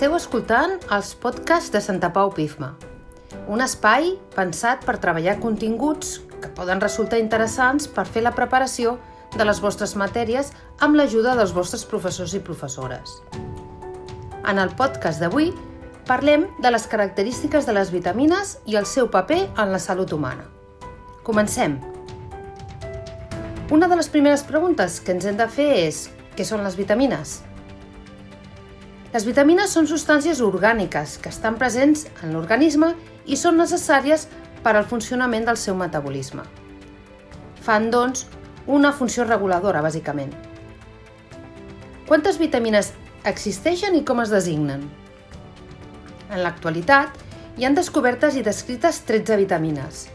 Esteu escoltant els podcasts de Santa Pau Pifma, un espai pensat per treballar continguts que poden resultar interessants per fer la preparació de les vostres matèries amb l'ajuda dels vostres professors i professores. En el podcast d'avui parlem de les característiques de les vitamines i el seu paper en la salut humana. Comencem! Una de les primeres preguntes que ens hem de fer és què són les vitamines? Les vitamines són substàncies orgàniques que estan presents en l'organisme i són necessàries per al funcionament del seu metabolisme. Fan, doncs, una funció reguladora, bàsicament. Quantes vitamines existeixen i com es designen? En l'actualitat, hi han descobertes i descrites 13 vitamines.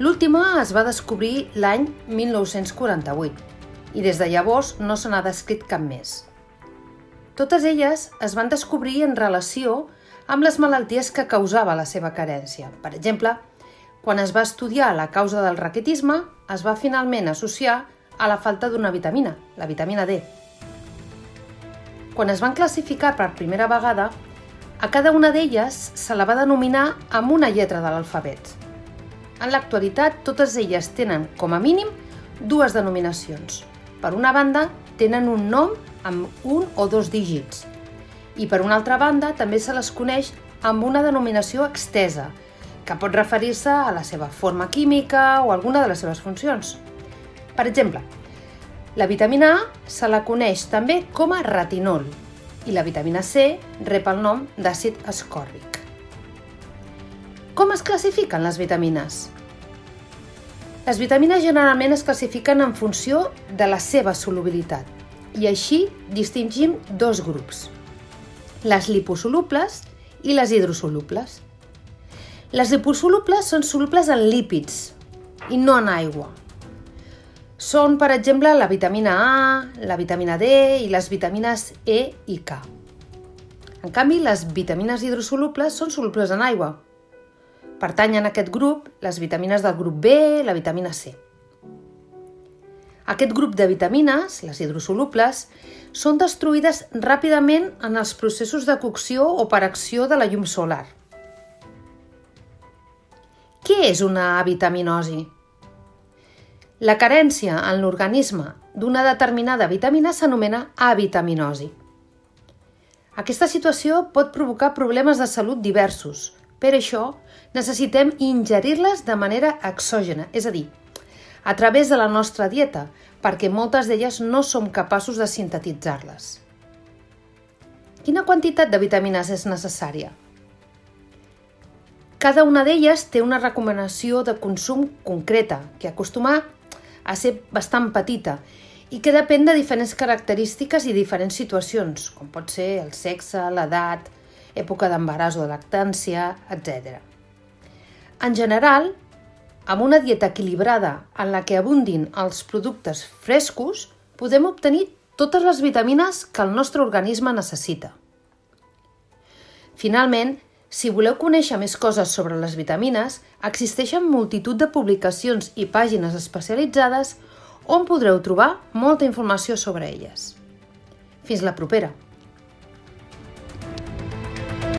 L'última es va descobrir l'any 1948 i des de llavors no se n'ha descrit cap més. Totes elles es van descobrir en relació amb les malalties que causava la seva carència. Per exemple, quan es va estudiar la causa del raquitisme, es va finalment associar a la falta d'una vitamina, la vitamina D. Quan es van classificar per primera vegada, a cada una d'elles se la va denominar amb una lletra de l'alfabet. En l'actualitat, totes elles tenen, com a mínim, dues denominacions. Per una banda, tenen un nom amb un o dos dígits, i per una altra banda també se les coneix amb una denominació extesa, que pot referir-se a la seva forma química o alguna de les seves funcions. Per exemple, la vitamina A se la coneix també com a retinol i la vitamina C rep el nom d'àcid ascòrbic. Com es classifiquen les vitamines? Les vitamines generalment es classifiquen en funció de la seva solubilitat i així distingim dos grups, les liposolubles i les hidrosolubles. Les liposolubles són solubles en lípids i no en aigua. Són, per exemple, la vitamina A, la vitamina D i les vitamines E i K. En canvi, les vitamines hidrosolubles són solubles en aigua. Pertanyen a aquest grup les vitamines del grup B, la vitamina C. Aquest grup de vitamines, les hidrosolubles, són destruïdes ràpidament en els processos de cocció o per acció de la llum solar – què és una avitaminosi? La carència en l'organisme d'una determinada vitamina s'anomena avitaminosi. Aquesta situació pot provocar problemes de salut diversos. Per això, necessitem ingerir-les de manera exògena, és a dir, a través de la nostra dieta, perquè moltes d'elles no som capaços de sintetitzar-les. Quina quantitat de vitamines és necessària? Cada una d'elles té una recomanació de consum concreta, que acostuma a ser bastant petita i que depèn de diferents característiques i diferents situacions, com pot ser el sexe, l'edat, època d'embaràs o de lactància, etc. En general, amb una dieta equilibrada en la que abundin els productes frescos, podem obtenir totes les vitamines que el nostre organisme necessita. Finalment, si voleu conèixer més coses sobre les vitamines, existeixen multitud de publicacions i pàgines especialitzades on podreu trobar molta informació sobre elles. Fins la propera!